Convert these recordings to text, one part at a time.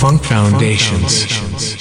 Funk Foundations. stay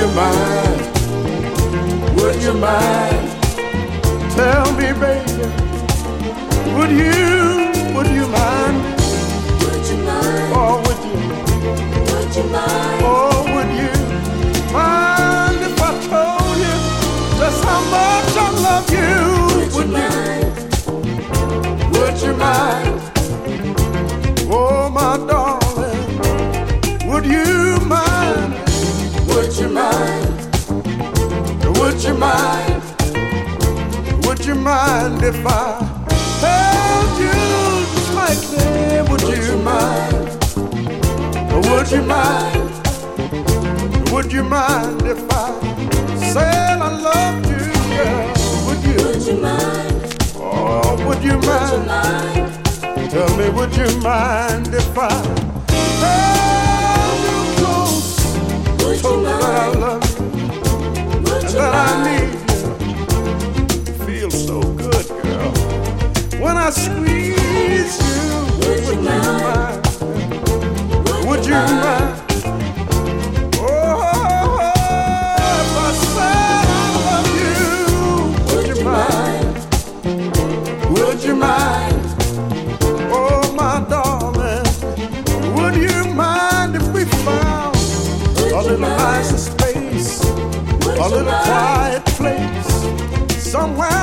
you mind? Would you mind? Tell me, baby. Would you? Would you mind? Would you mind? Oh, would you? Would you mind? Oh. you mind? Would you mind if I held you just like that? Would you mind? Would you mind? Would you mind if I said I loved you, girl? Would you? Would you mind? Oh, would you mind? Tell me, would you mind if I held you close? Would you mind? That I love? that I need you. feels so good, girl. When I squeeze you, would you mind? Would you mind? little quiet place. Somewhere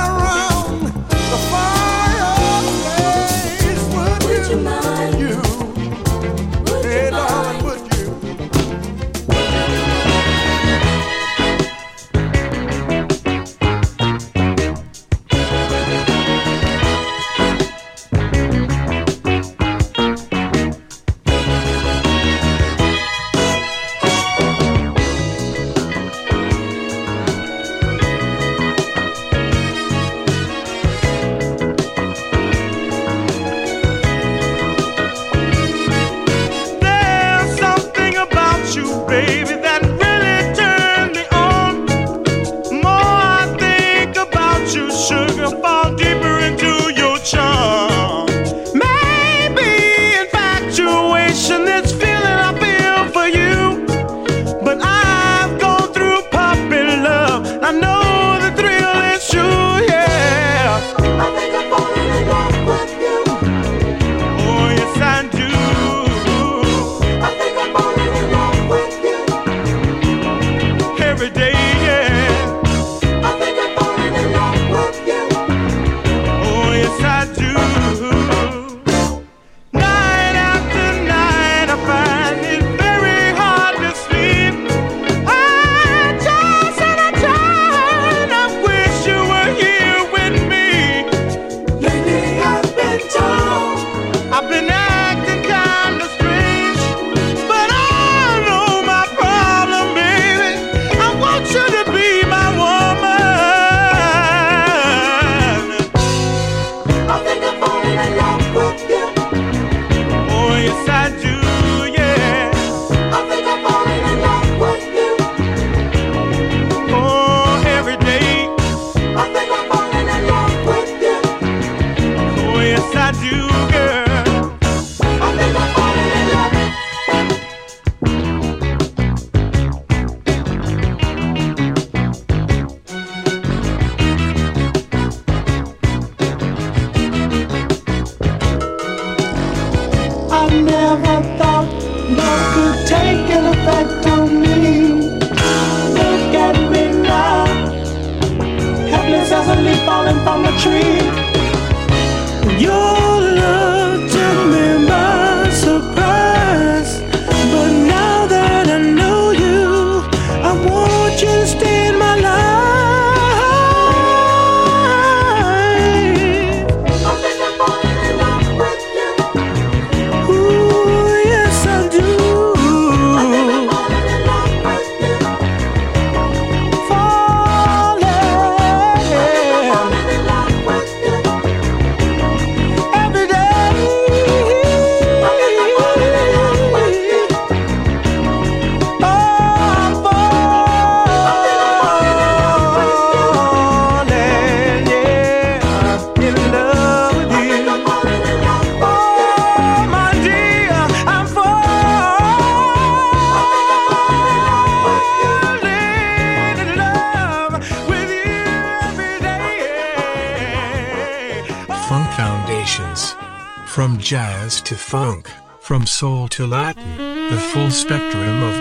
spectrum of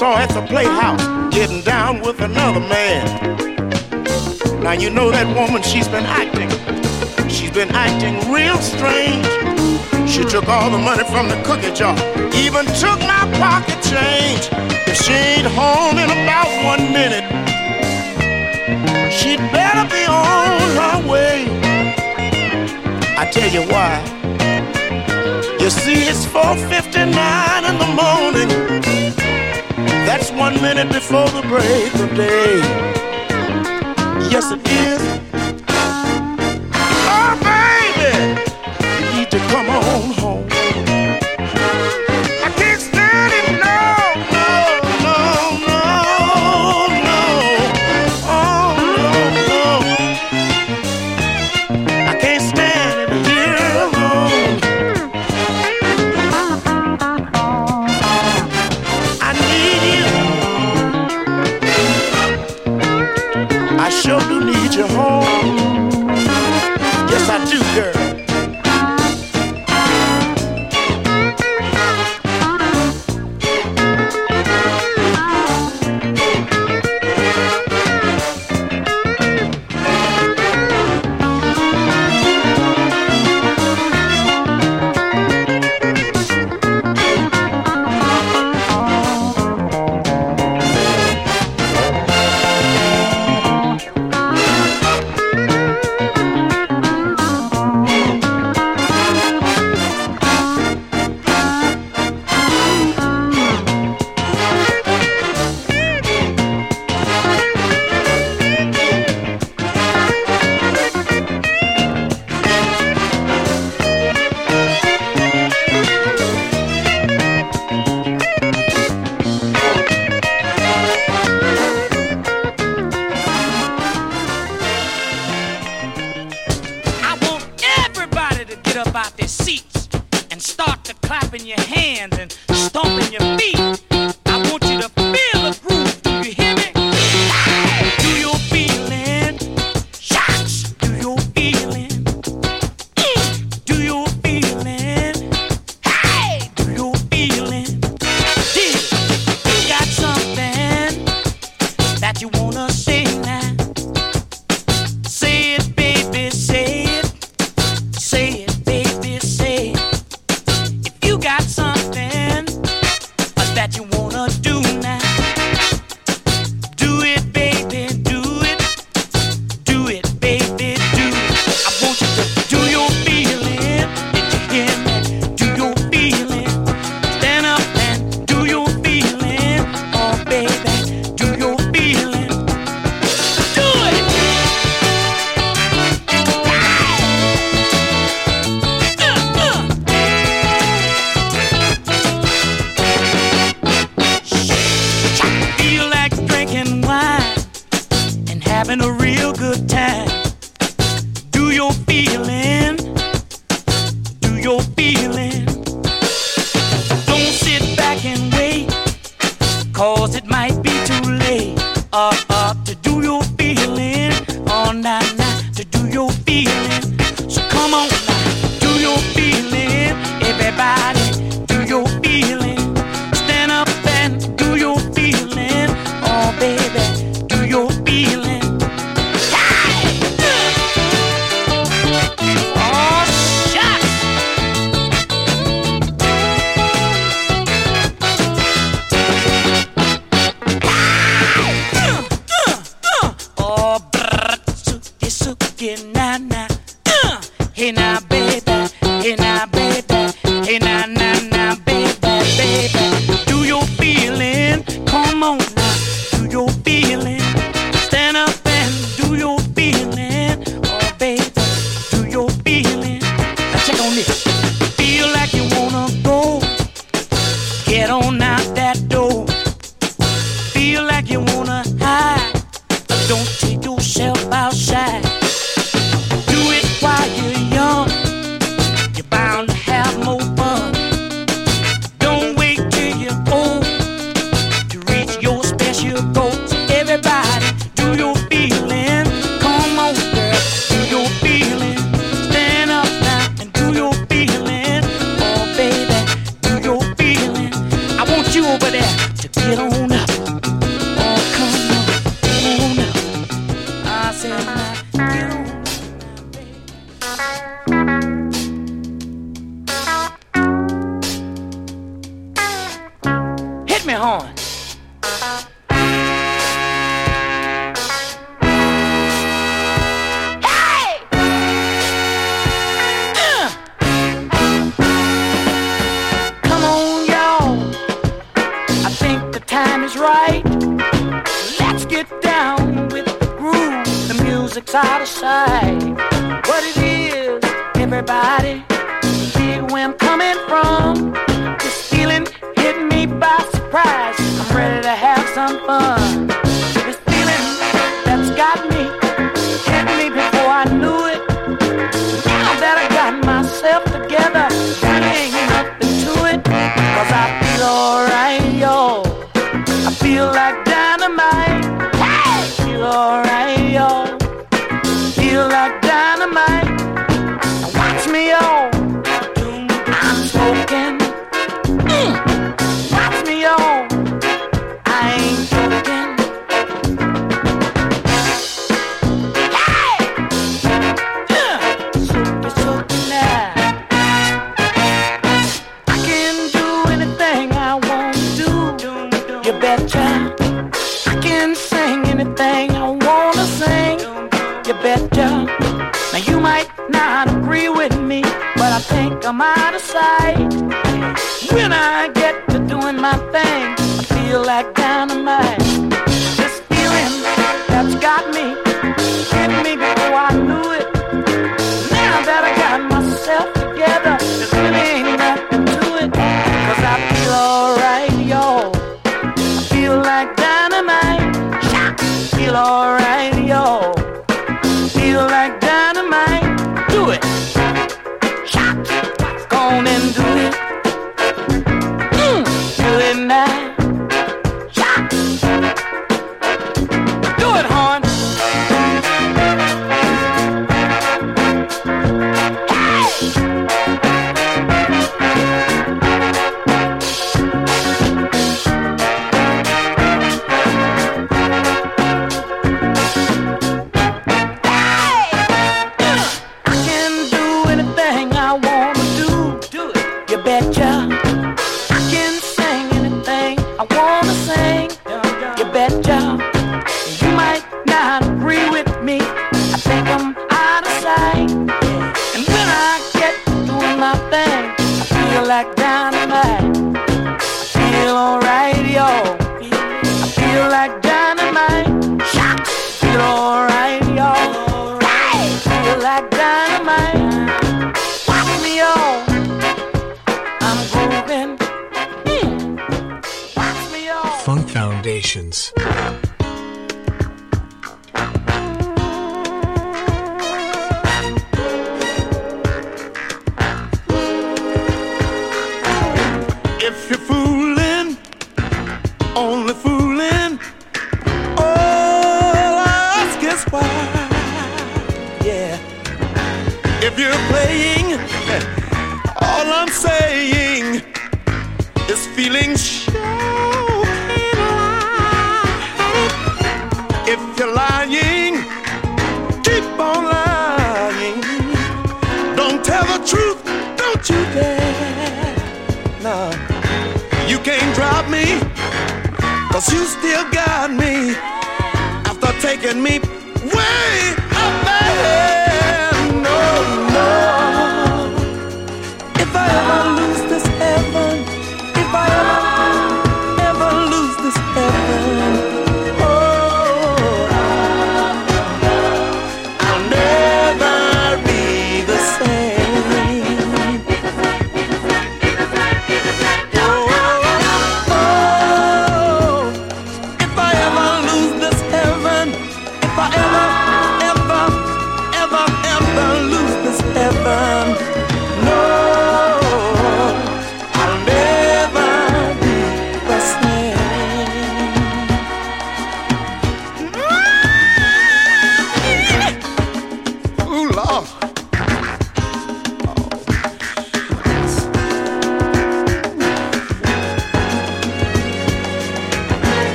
saw at the playhouse getting down with another man. Now you know that woman, she's been acting. She's been acting real strange. She took all the money from the cookie jar, even took my pocket change. If she ain't home in about one minute, she'd better be on her way. I tell you why. You see, it's 4:59 in the morning. That's one minute before the break of day. Yes, it is. Oh, baby, you need to come home. uh, uh.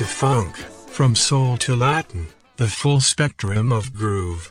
to funk, from soul to Latin, the full spectrum of groove.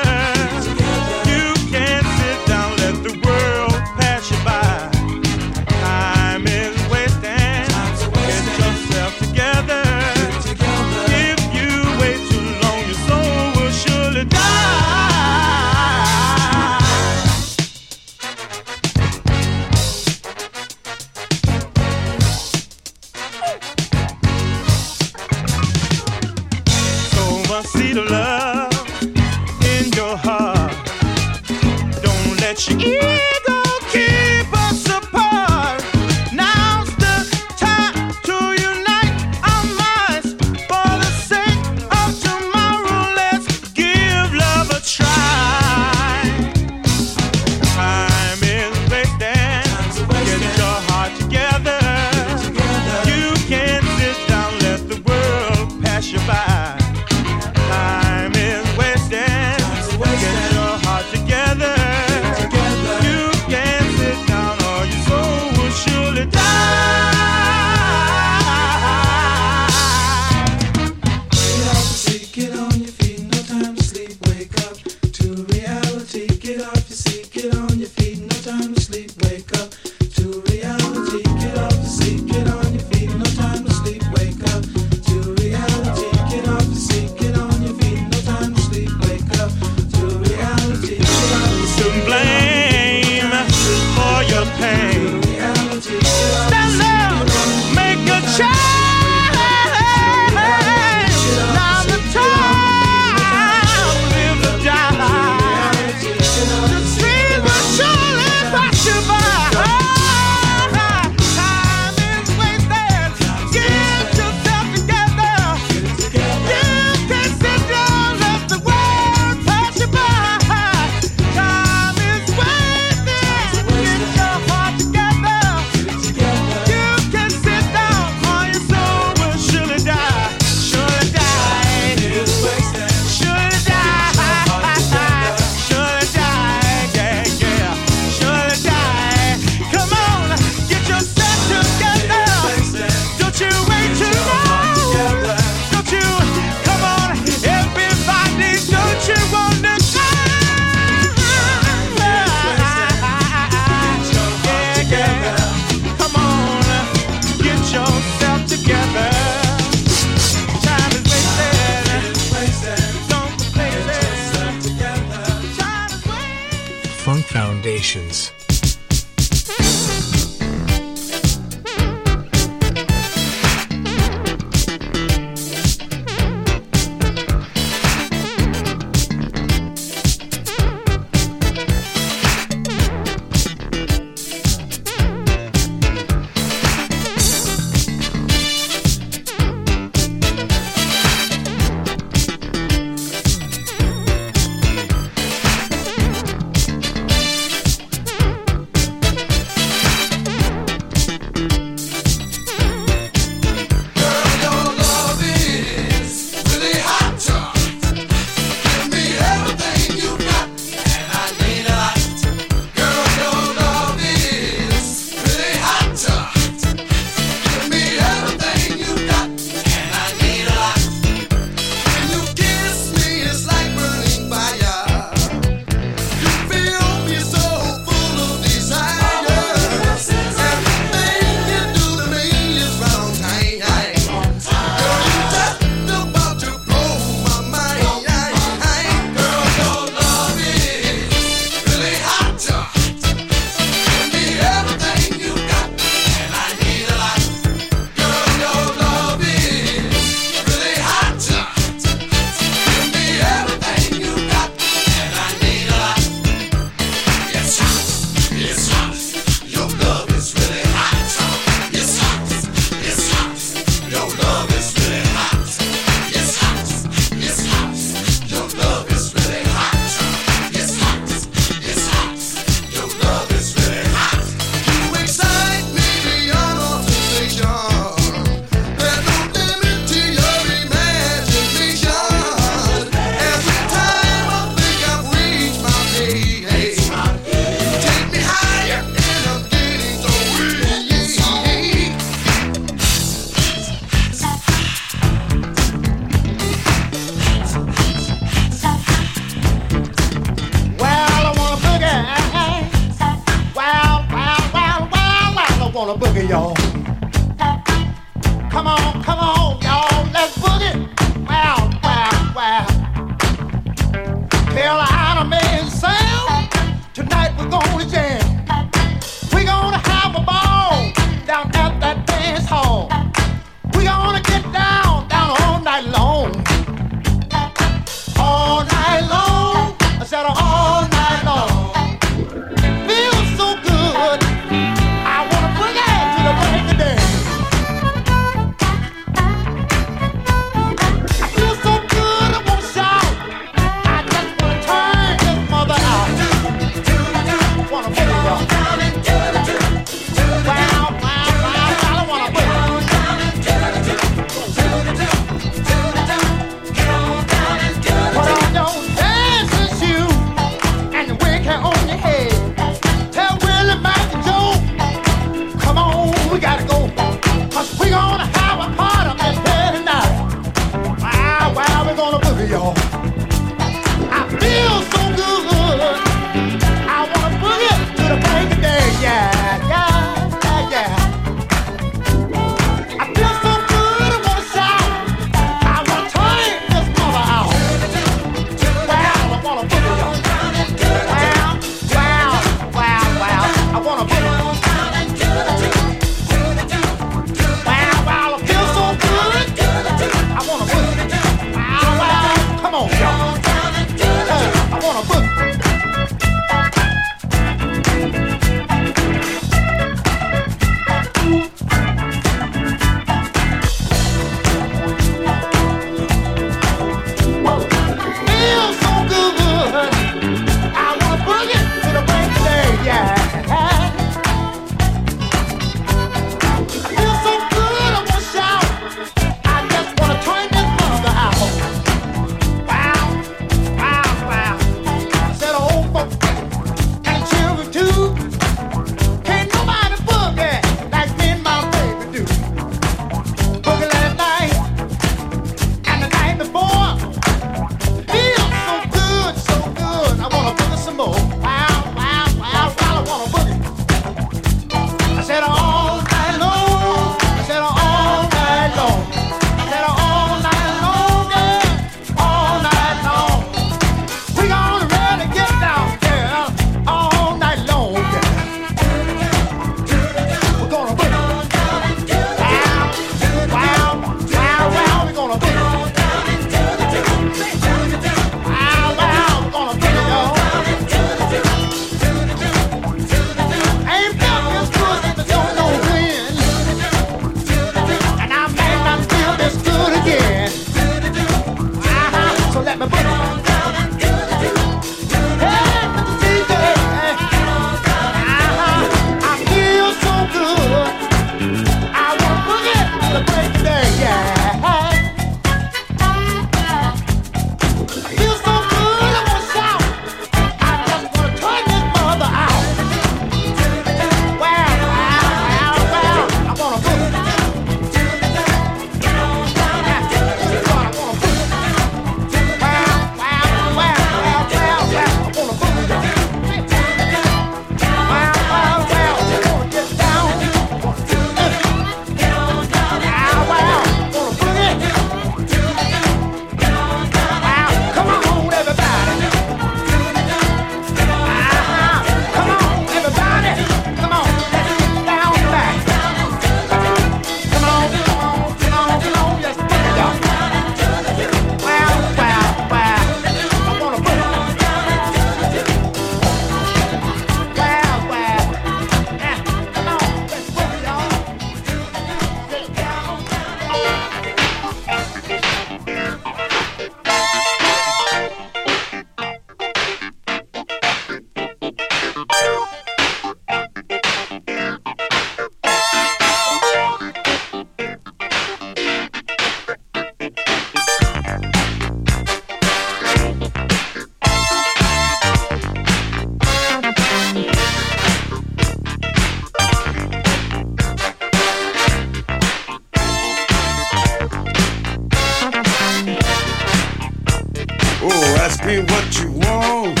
Me what you want.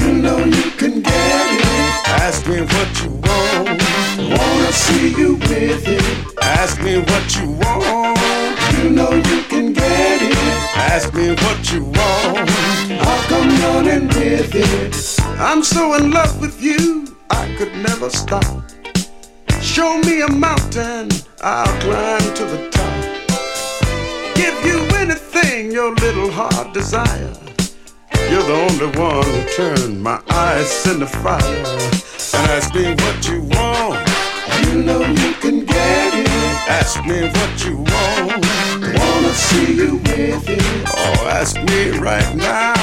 You know you can get it. Ask me what you want. Wanna see you with it. Ask me what you want. You know you can get it. Ask me what you want. I'll come running with it. I'm so in love with you, I could never stop. Show me a mountain, I'll climb to the top. Give you anything your little heart desires. You're the only one who turned my eyes into fire. And ask me what you want. You know you can get it. Ask me what you want. Wanna see you with it. Oh, ask me right now.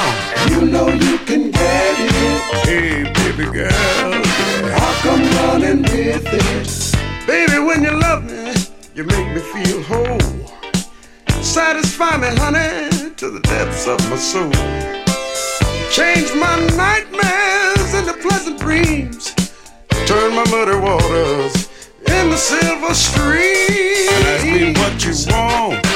You know you can get it. Hey, baby girl. I'll come running with it. Baby, when you love me, you make me feel whole. Satisfy me, honey, to the depths of my soul. Change my nightmares into pleasant dreams. Turn my muddy waters into silver streams. Ask me what you want.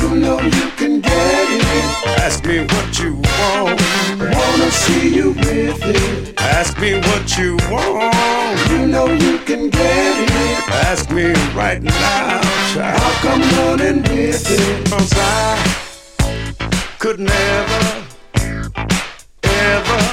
You know you can get it. Ask me what you want. Wanna see you with it. Ask me what you want. You know you can get it. Ask me right now, child. I'll come running with it. Cause I could never, ever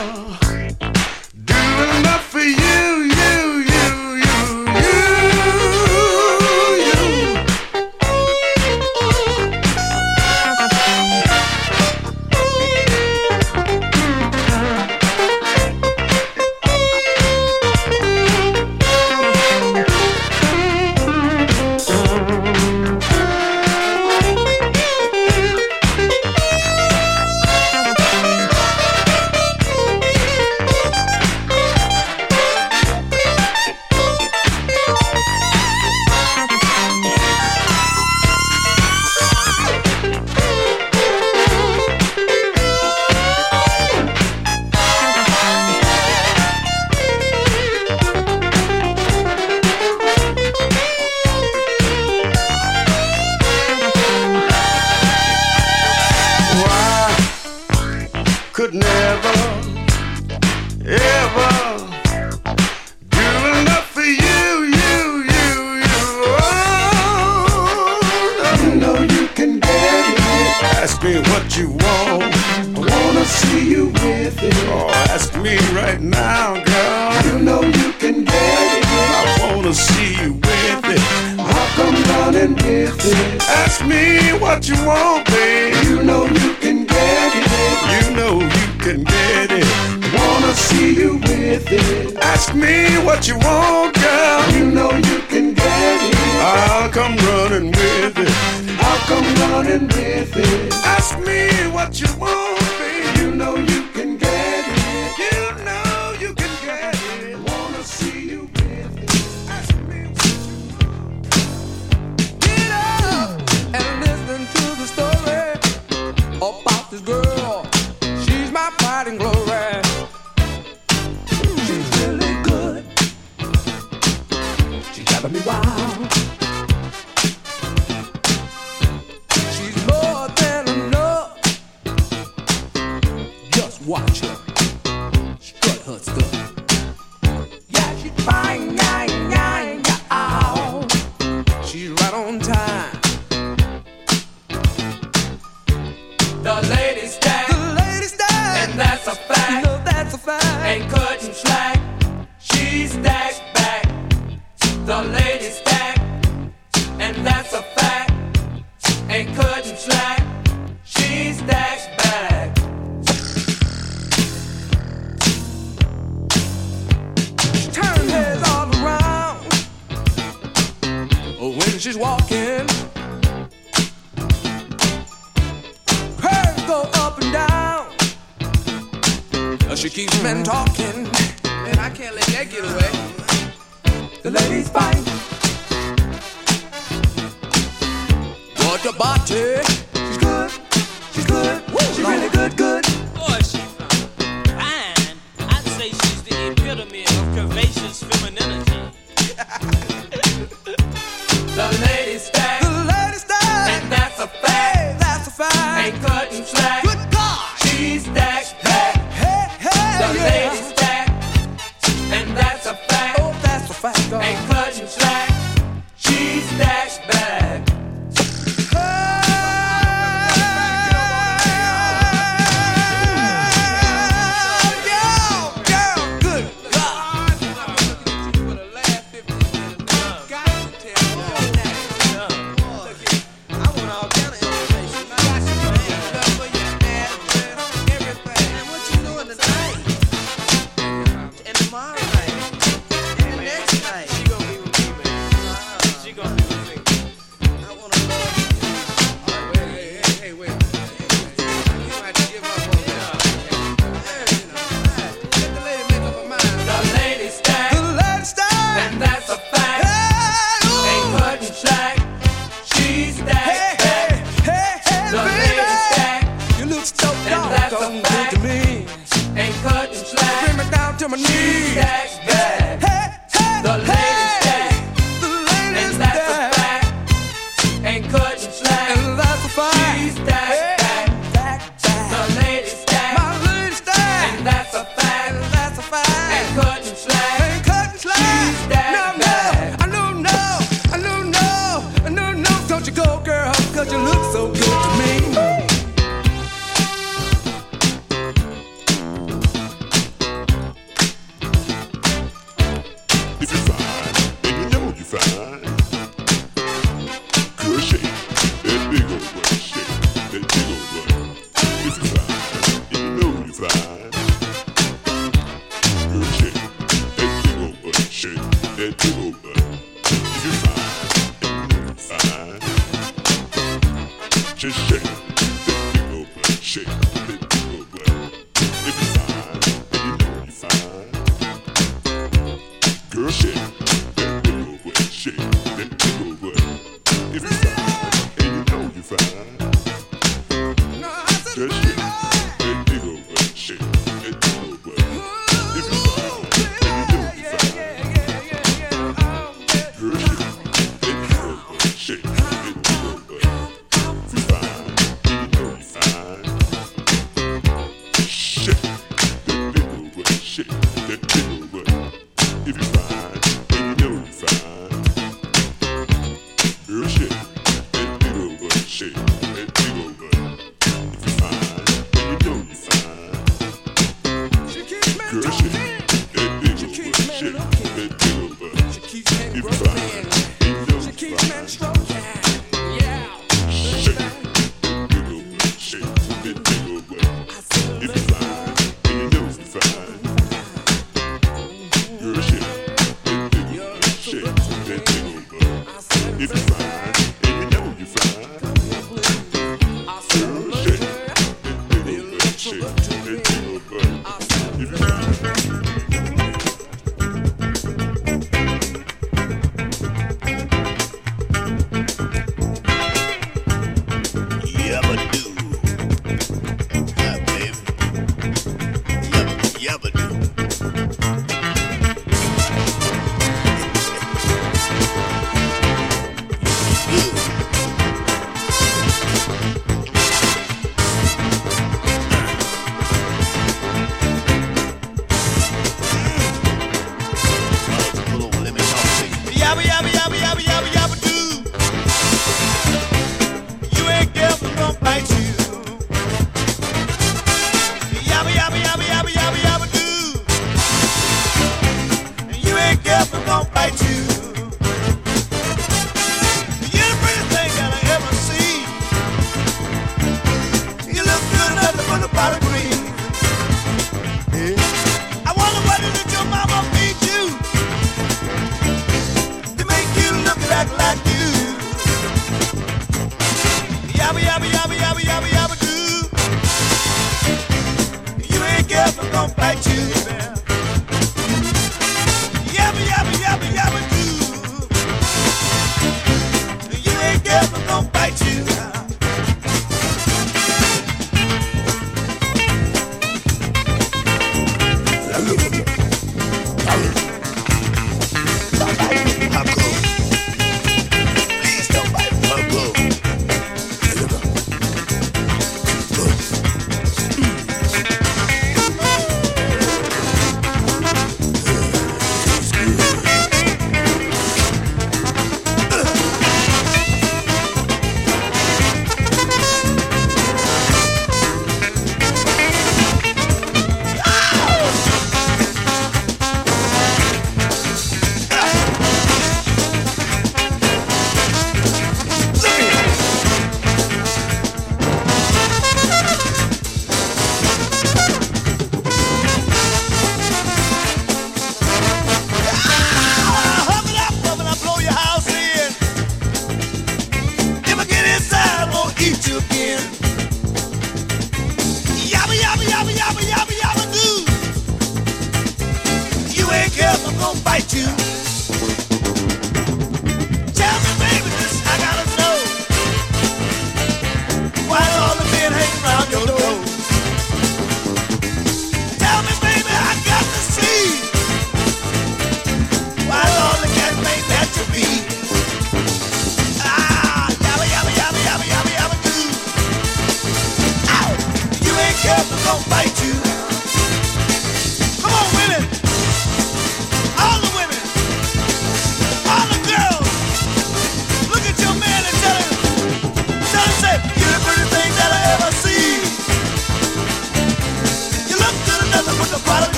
gon'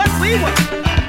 what we want.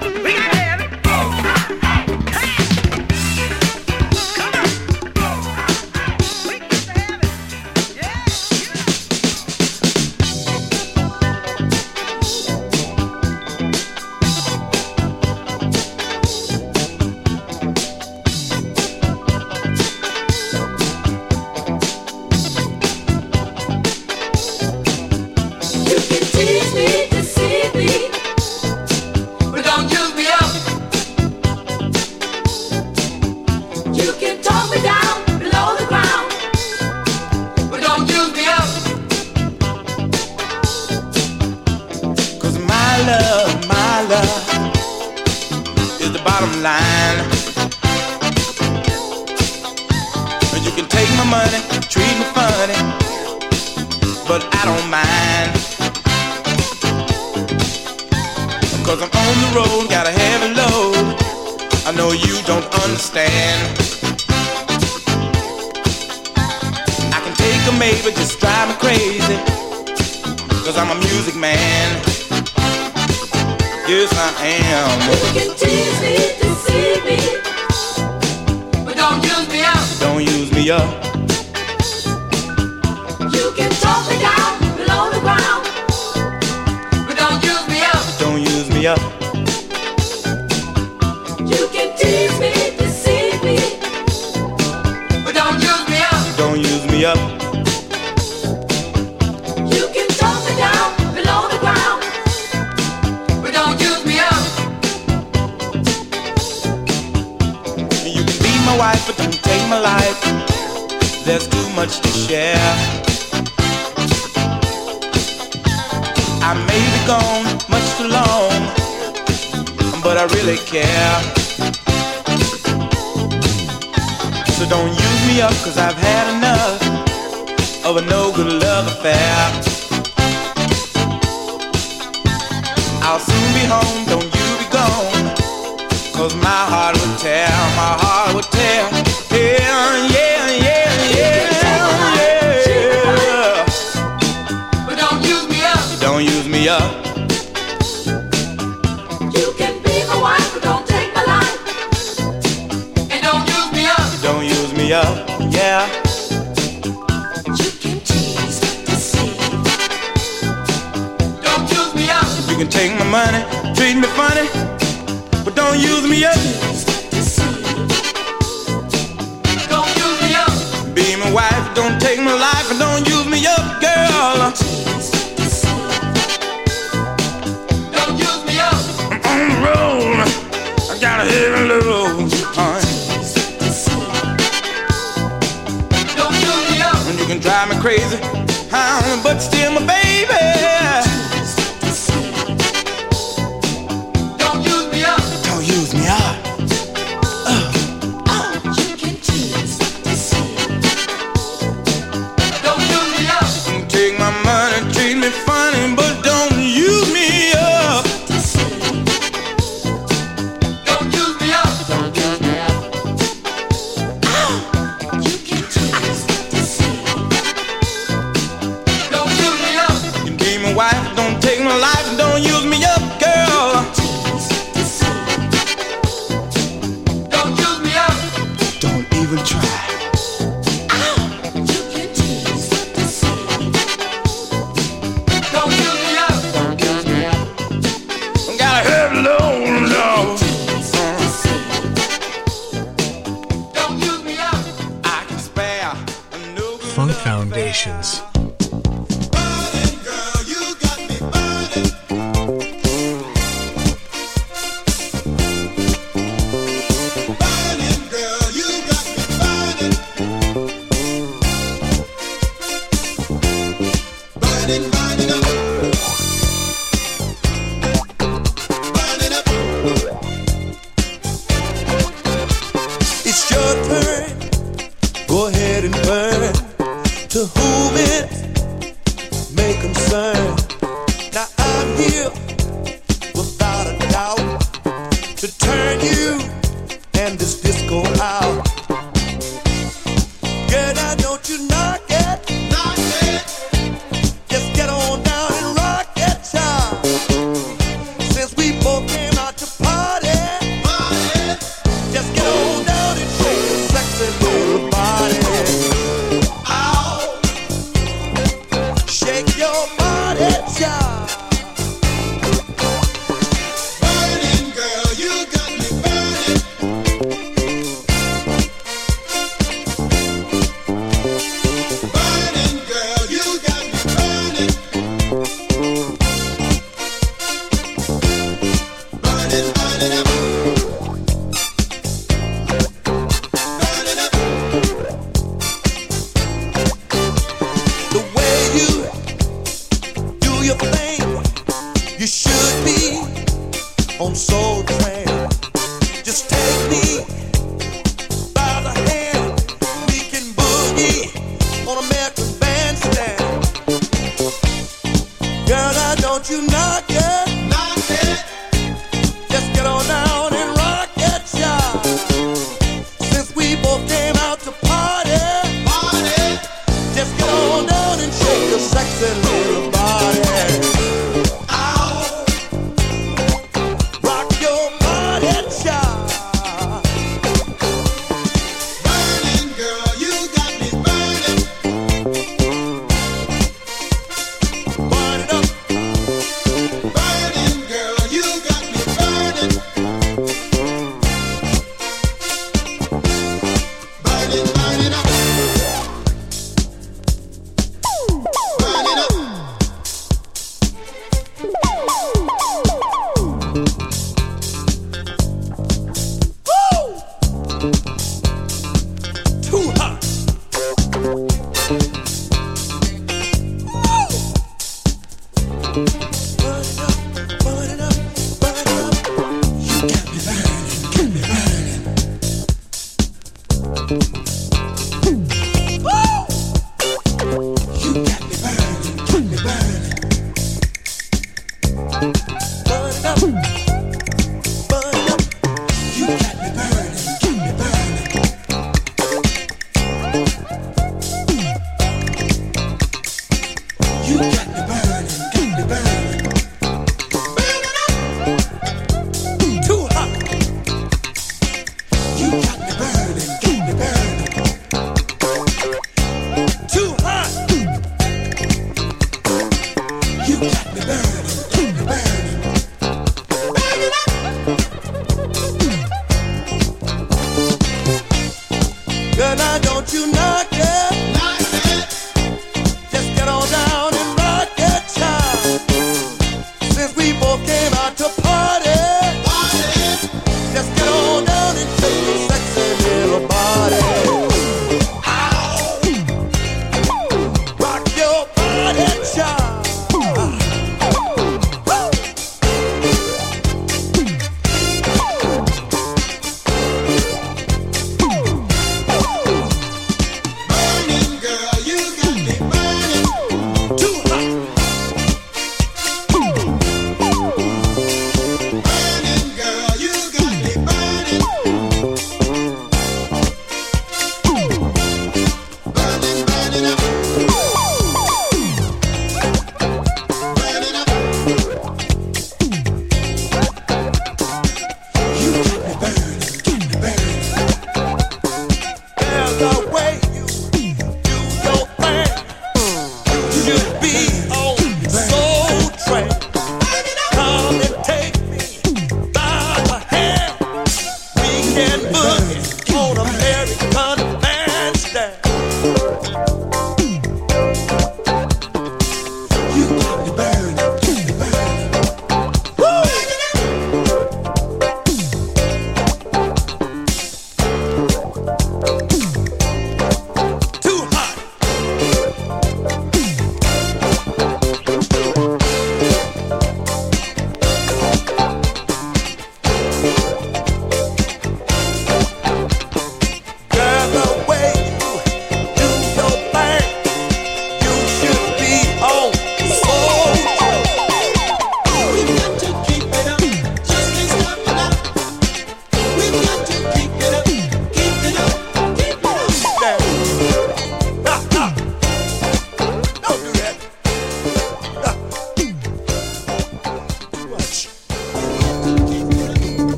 Yeah.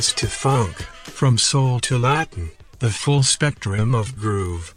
jazz to funk, from soul to Latin, the full spectrum of groove.